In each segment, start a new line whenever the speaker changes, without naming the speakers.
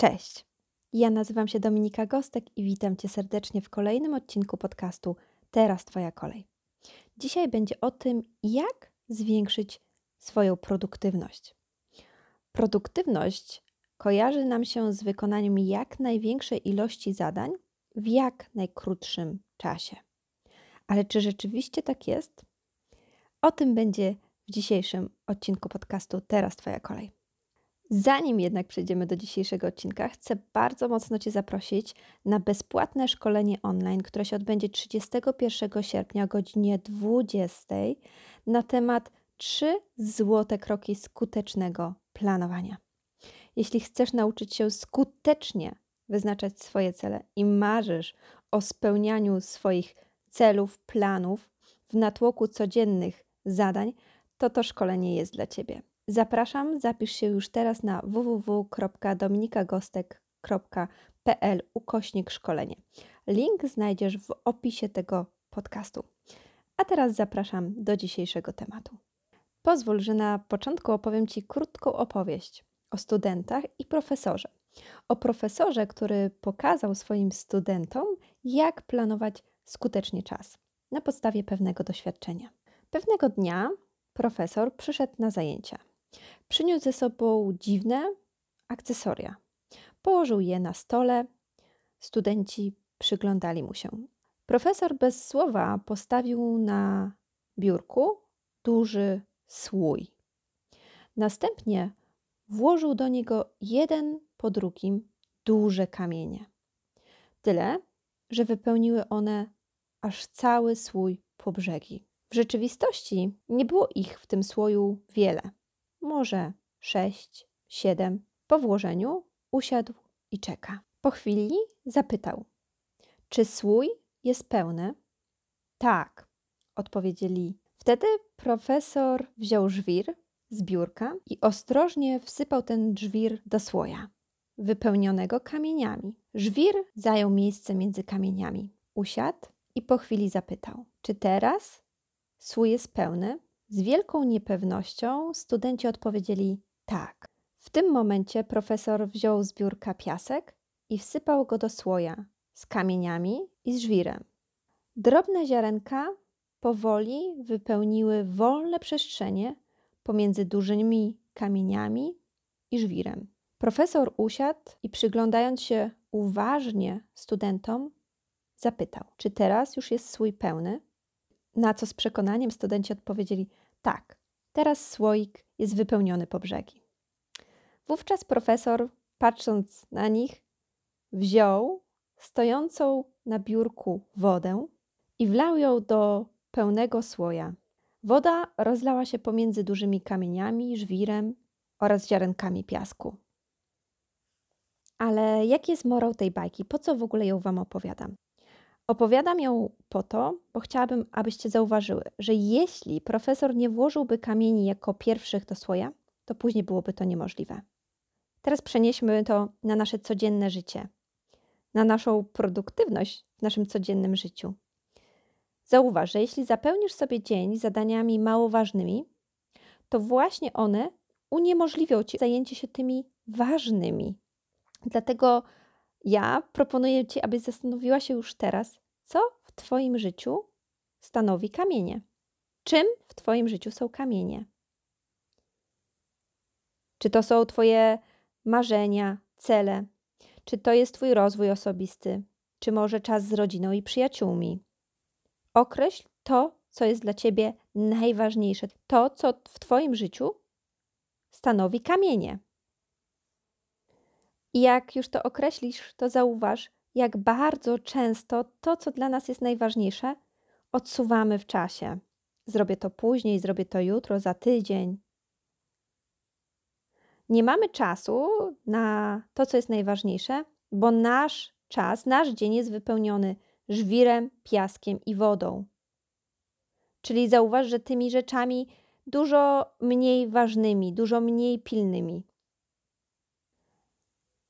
Cześć. Ja nazywam się Dominika Gostek i witam Cię serdecznie w kolejnym odcinku podcastu Teraz Twoja kolej. Dzisiaj będzie o tym, jak zwiększyć swoją produktywność. Produktywność kojarzy nam się z wykonaniem jak największej ilości zadań w jak najkrótszym czasie. Ale czy rzeczywiście tak jest? O tym będzie w dzisiejszym odcinku podcastu Teraz Twoja kolej. Zanim jednak przejdziemy do dzisiejszego odcinka, chcę bardzo mocno Cię zaprosić na bezpłatne szkolenie online, które się odbędzie 31 sierpnia o godzinie 20 na temat 3 złote kroki skutecznego planowania. Jeśli chcesz nauczyć się skutecznie wyznaczać swoje cele i marzysz o spełnianiu swoich celów, planów w natłoku codziennych zadań, to to szkolenie jest dla Ciebie. Zapraszam, zapisz się już teraz na www.dominikagostek.pl ukośnik szkolenie. Link znajdziesz w opisie tego podcastu. A teraz zapraszam do dzisiejszego tematu. Pozwól, że na początku opowiem Ci krótką opowieść o studentach i profesorze. O profesorze, który pokazał swoim studentom, jak planować skutecznie czas na podstawie pewnego doświadczenia. Pewnego dnia profesor przyszedł na zajęcia. Przyniósł ze sobą dziwne akcesoria. Położył je na stole. Studenci przyglądali mu się. Profesor bez słowa postawił na biurku duży słój. Następnie włożył do niego jeden po drugim duże kamienie. Tyle, że wypełniły one aż cały słój po brzegi. W rzeczywistości nie było ich w tym słoju wiele może sześć, siedem. Po włożeniu usiadł i czeka. Po chwili zapytał: Czy słój jest pełny? Tak, odpowiedzieli. Wtedy profesor wziął żwir z biurka i ostrożnie wsypał ten żwir do słoja, wypełnionego kamieniami. Żwir zajął miejsce między kamieniami. Usiadł i po chwili zapytał: Czy teraz słój jest pełny? Z wielką niepewnością studenci odpowiedzieli tak. W tym momencie profesor wziął z biurka piasek i wsypał go do słoja z kamieniami i z żwirem. Drobne ziarenka powoli wypełniły wolne przestrzenie pomiędzy dużymi kamieniami i żwirem. Profesor usiadł i przyglądając się uważnie studentom, zapytał: Czy teraz już jest słój pełny? Na co z przekonaniem studenci odpowiedzieli: Tak, teraz słoik jest wypełniony po brzegi. Wówczas profesor, patrząc na nich, wziął stojącą na biurku wodę i wlał ją do pełnego słoja. Woda rozlała się pomiędzy dużymi kamieniami, żwirem oraz ziarenkami piasku. Ale jaki jest morał tej bajki? Po co w ogóle ją Wam opowiadam? Opowiadam ją po to, bo chciałabym, abyście zauważyły, że jeśli profesor nie włożyłby kamieni jako pierwszych do słoja, to później byłoby to niemożliwe. Teraz przenieśmy to na nasze codzienne życie, na naszą produktywność w naszym codziennym życiu. Zauważ, że jeśli zapełnisz sobie dzień zadaniami mało ważnymi, to właśnie one uniemożliwią ci zajęcie się tymi ważnymi. Dlatego ja proponuję Ci, abyś zastanowiła się już teraz, co w Twoim życiu stanowi kamienie. Czym w Twoim życiu są kamienie? Czy to są Twoje marzenia, cele? Czy to jest Twój rozwój osobisty? Czy może czas z rodziną i przyjaciółmi? Określ to, co jest dla Ciebie najważniejsze, to, co w Twoim życiu stanowi kamienie. I jak już to określisz, to zauważ, jak bardzo często to, co dla nas jest najważniejsze, odsuwamy w czasie. Zrobię to później, zrobię to jutro, za tydzień. Nie mamy czasu na to, co jest najważniejsze, bo nasz czas, nasz dzień jest wypełniony żwirem, piaskiem i wodą. Czyli zauważ, że tymi rzeczami dużo mniej ważnymi, dużo mniej pilnymi.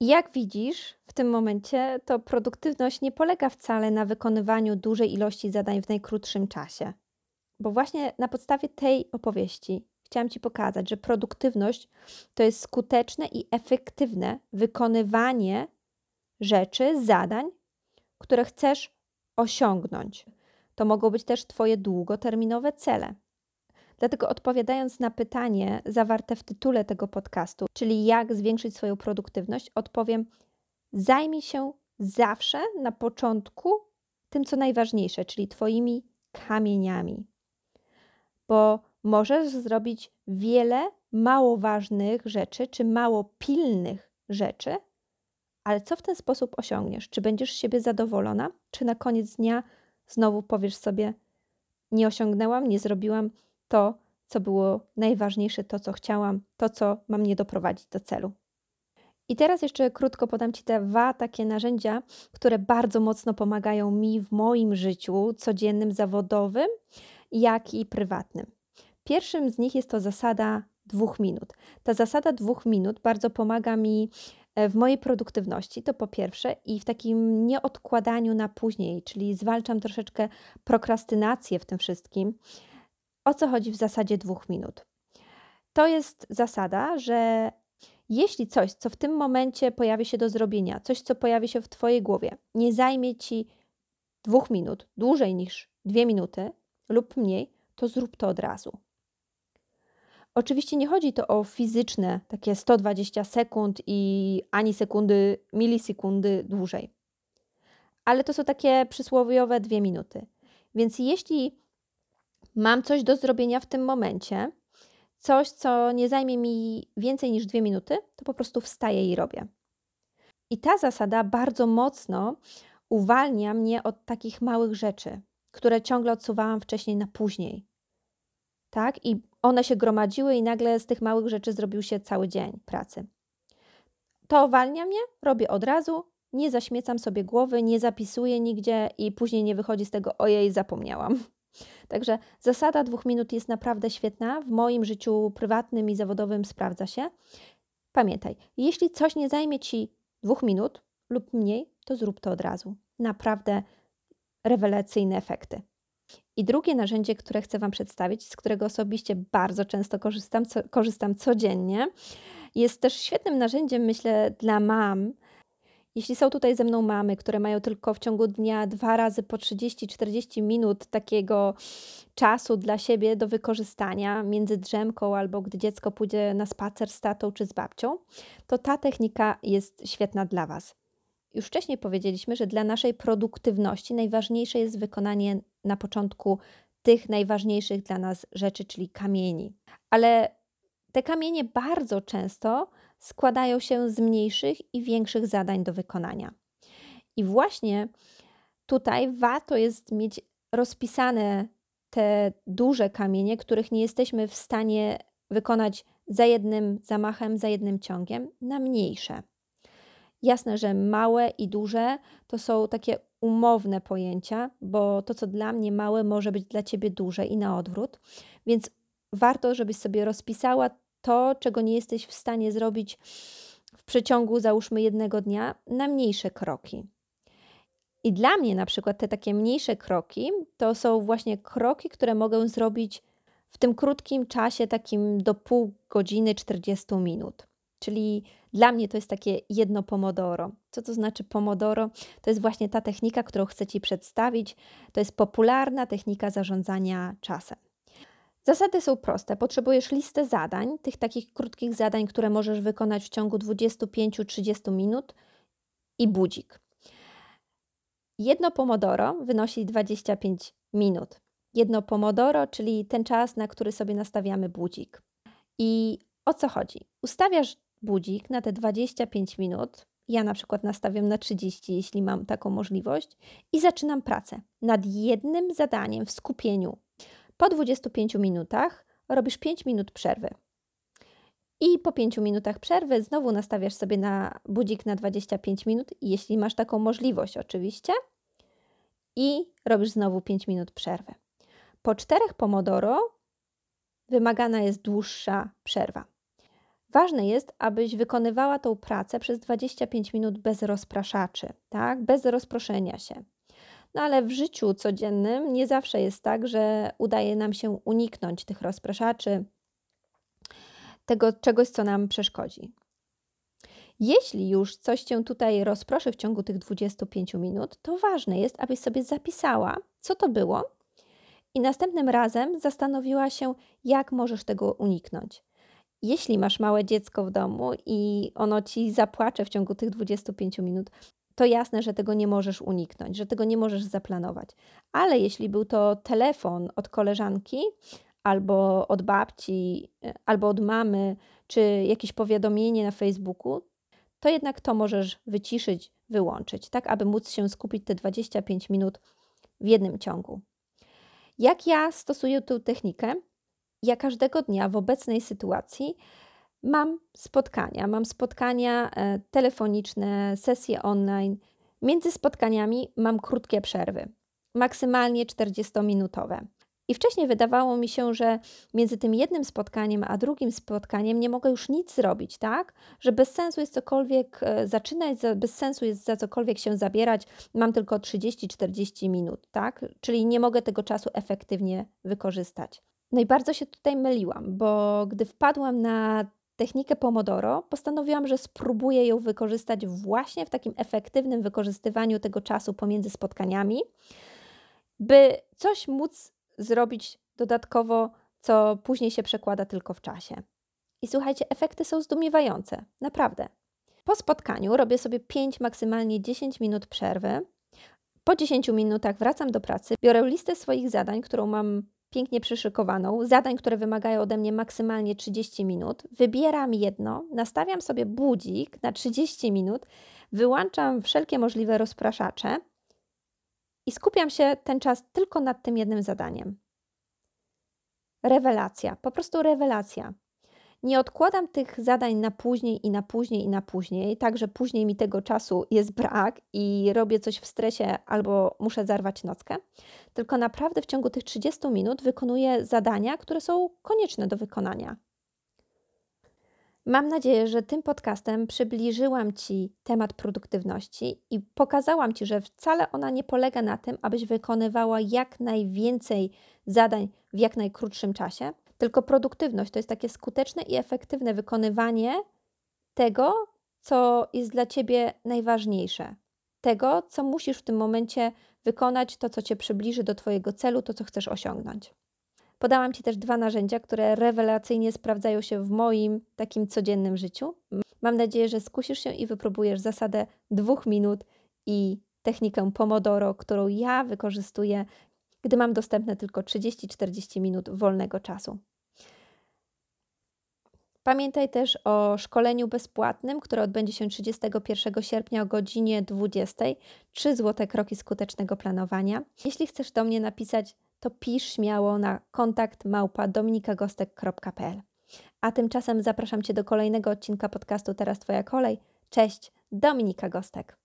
Jak widzisz, w tym momencie to produktywność nie polega wcale na wykonywaniu dużej ilości zadań w najkrótszym czasie. Bo właśnie na podstawie tej opowieści chciałam Ci pokazać, że produktywność to jest skuteczne i efektywne wykonywanie rzeczy, zadań, które chcesz osiągnąć. To mogą być też Twoje długoterminowe cele. Dlatego odpowiadając na pytanie zawarte w tytule tego podcastu, czyli jak zwiększyć swoją produktywność, odpowiem: zajmij się zawsze na początku tym, co najważniejsze, czyli Twoimi kamieniami. Bo możesz zrobić wiele mało ważnych rzeczy, czy mało pilnych rzeczy, ale co w ten sposób osiągniesz? Czy będziesz siebie zadowolona, czy na koniec dnia znowu powiesz sobie: Nie osiągnęłam, nie zrobiłam to, co było najważniejsze, to, co chciałam, to, co ma mnie doprowadzić do celu. I teraz jeszcze krótko podam Ci te dwa takie narzędzia, które bardzo mocno pomagają mi w moim życiu codziennym, zawodowym, jak i prywatnym. Pierwszym z nich jest to zasada dwóch minut. Ta zasada dwóch minut bardzo pomaga mi e, w mojej produktywności, to po pierwsze, i w takim nieodkładaniu na później, czyli zwalczam troszeczkę prokrastynację w tym wszystkim. O co chodzi w zasadzie dwóch minut? To jest zasada, że jeśli coś, co w tym momencie pojawi się do zrobienia, coś, co pojawi się w Twojej głowie, nie zajmie Ci dwóch minut, dłużej niż dwie minuty lub mniej, to zrób to od razu. Oczywiście nie chodzi to o fizyczne, takie 120 sekund i ani sekundy, milisekundy dłużej. Ale to są takie przysłowiowe dwie minuty. Więc jeśli mam coś do zrobienia w tym momencie, coś, co nie zajmie mi więcej niż dwie minuty, to po prostu wstaję i robię. I ta zasada bardzo mocno uwalnia mnie od takich małych rzeczy, które ciągle odsuwałam wcześniej na później. Tak? I one się gromadziły, i nagle z tych małych rzeczy zrobił się cały dzień pracy. To uwalnia mnie, robię od razu, nie zaśmiecam sobie głowy, nie zapisuję nigdzie i później nie wychodzi z tego, ojej, zapomniałam. Także zasada dwóch minut jest naprawdę świetna. W moim życiu prywatnym i zawodowym sprawdza się. Pamiętaj, jeśli coś nie zajmie ci dwóch minut lub mniej, to zrób to od razu. Naprawdę rewelacyjne efekty. I drugie narzędzie, które chcę Wam przedstawić, z którego osobiście bardzo często korzystam, co, korzystam codziennie, jest też świetnym narzędziem, myślę, dla mam, jeśli są tutaj ze mną mamy, które mają tylko w ciągu dnia dwa razy po 30-40 minut takiego czasu dla siebie do wykorzystania między drzemką albo gdy dziecko pójdzie na spacer z tatą czy z babcią, to ta technika jest świetna dla Was. Już wcześniej powiedzieliśmy, że dla naszej produktywności najważniejsze jest wykonanie na początku tych najważniejszych dla nas rzeczy, czyli kamieni. Ale te kamienie bardzo często składają się z mniejszych i większych zadań do wykonania. I właśnie tutaj warto jest mieć rozpisane te duże kamienie, których nie jesteśmy w stanie wykonać za jednym zamachem, za jednym ciągiem, na mniejsze. Jasne, że małe i duże to są takie umowne pojęcia, bo to, co dla mnie małe, może być dla ciebie duże i na odwrót. Więc warto, żebyś sobie rozpisała to, czego nie jesteś w stanie zrobić w przeciągu, załóżmy, jednego dnia, na mniejsze kroki. I dla mnie na przykład te takie mniejsze kroki to są właśnie kroki, które mogę zrobić w tym krótkim czasie, takim do pół godziny, 40 minut. Czyli dla mnie to jest takie jedno pomodoro. Co to znaczy pomodoro? To jest właśnie ta technika, którą chcę Ci przedstawić. To jest popularna technika zarządzania czasem. Zasady są proste. Potrzebujesz listę zadań, tych takich krótkich zadań, które możesz wykonać w ciągu 25-30 minut i budzik. Jedno pomodoro wynosi 25 minut. Jedno pomodoro, czyli ten czas, na który sobie nastawiamy budzik. I o co chodzi? Ustawiasz budzik na te 25 minut. Ja na przykład nastawiam na 30, jeśli mam taką możliwość, i zaczynam pracę nad jednym zadaniem w skupieniu po 25 minutach robisz 5 minut przerwy. I po 5 minutach przerwy znowu nastawiasz sobie na budzik na 25 minut, jeśli masz taką możliwość, oczywiście. I robisz znowu 5 minut przerwy. Po czterech pomodoro wymagana jest dłuższa przerwa. Ważne jest, abyś wykonywała tą pracę przez 25 minut bez rozpraszaczy, tak? bez rozproszenia się. No ale w życiu codziennym nie zawsze jest tak, że udaje nam się uniknąć tych rozpraszaczy, tego czegoś, co nam przeszkodzi. Jeśli już coś cię tutaj rozproszy w ciągu tych 25 minut, to ważne jest, abyś sobie zapisała, co to było, i następnym razem zastanowiła się, jak możesz tego uniknąć. Jeśli masz małe dziecko w domu i ono ci zapłacze w ciągu tych 25 minut, to jasne, że tego nie możesz uniknąć, że tego nie możesz zaplanować. Ale jeśli był to telefon od koleżanki, albo od babci, e, albo od mamy, czy jakieś powiadomienie na Facebooku, to jednak to możesz wyciszyć, wyłączyć, tak aby móc się skupić te 25 minut w jednym ciągu. Jak ja stosuję tę technikę? Ja każdego dnia w obecnej sytuacji mam spotkania. Mam spotkania e, telefoniczne, sesje online. Między spotkaniami mam krótkie przerwy, maksymalnie 40-minutowe. I wcześniej wydawało mi się, że między tym jednym spotkaniem a drugim spotkaniem nie mogę już nic zrobić, tak? Że bez sensu jest cokolwiek e, zaczynać, bez sensu jest za cokolwiek się zabierać. Mam tylko 30-40 minut, tak? Czyli nie mogę tego czasu efektywnie wykorzystać. No i bardzo się tutaj myliłam, bo gdy wpadłam na technikę Pomodoro, postanowiłam, że spróbuję ją wykorzystać właśnie w takim efektywnym wykorzystywaniu tego czasu pomiędzy spotkaniami, by coś móc zrobić dodatkowo, co później się przekłada tylko w czasie. I słuchajcie, efekty są zdumiewające, naprawdę. Po spotkaniu robię sobie 5, maksymalnie 10 minut przerwy. Po 10 minutach wracam do pracy, biorę listę swoich zadań, którą mam pięknie przyszykowaną, zadań, które wymagają ode mnie maksymalnie 30 minut. Wybieram jedno, nastawiam sobie budzik na 30 minut, wyłączam wszelkie możliwe rozpraszacze i skupiam się ten czas tylko nad tym jednym zadaniem. Rewelacja, po prostu rewelacja. Nie odkładam tych zadań na później i na później i na później, tak że później mi tego czasu jest brak i robię coś w stresie albo muszę zarwać nockę, tylko naprawdę w ciągu tych 30 minut wykonuję zadania, które są konieczne do wykonania. Mam nadzieję, że tym podcastem przybliżyłam Ci temat produktywności i pokazałam Ci, że wcale ona nie polega na tym, abyś wykonywała jak najwięcej zadań w jak najkrótszym czasie, tylko produktywność to jest takie skuteczne i efektywne wykonywanie tego, co jest dla Ciebie najważniejsze, tego, co musisz w tym momencie wykonać, to, co Cię przybliży do Twojego celu, to, co chcesz osiągnąć. Podałam Ci też dwa narzędzia, które rewelacyjnie sprawdzają się w moim takim codziennym życiu. Mam nadzieję, że skusisz się i wypróbujesz zasadę dwóch minut i technikę Pomodoro, którą ja wykorzystuję, gdy mam dostępne tylko 30-40 minut wolnego czasu. Pamiętaj też o szkoleniu bezpłatnym, które odbędzie się 31 sierpnia o godzinie 20. 3 złote kroki skutecznego planowania. Jeśli chcesz do mnie napisać to pisz śmiało na kontakt małpa dominikagostek.pl. A tymczasem zapraszam Cię do kolejnego odcinka podcastu Teraz Twoja kolej. Cześć, Dominika Gostek.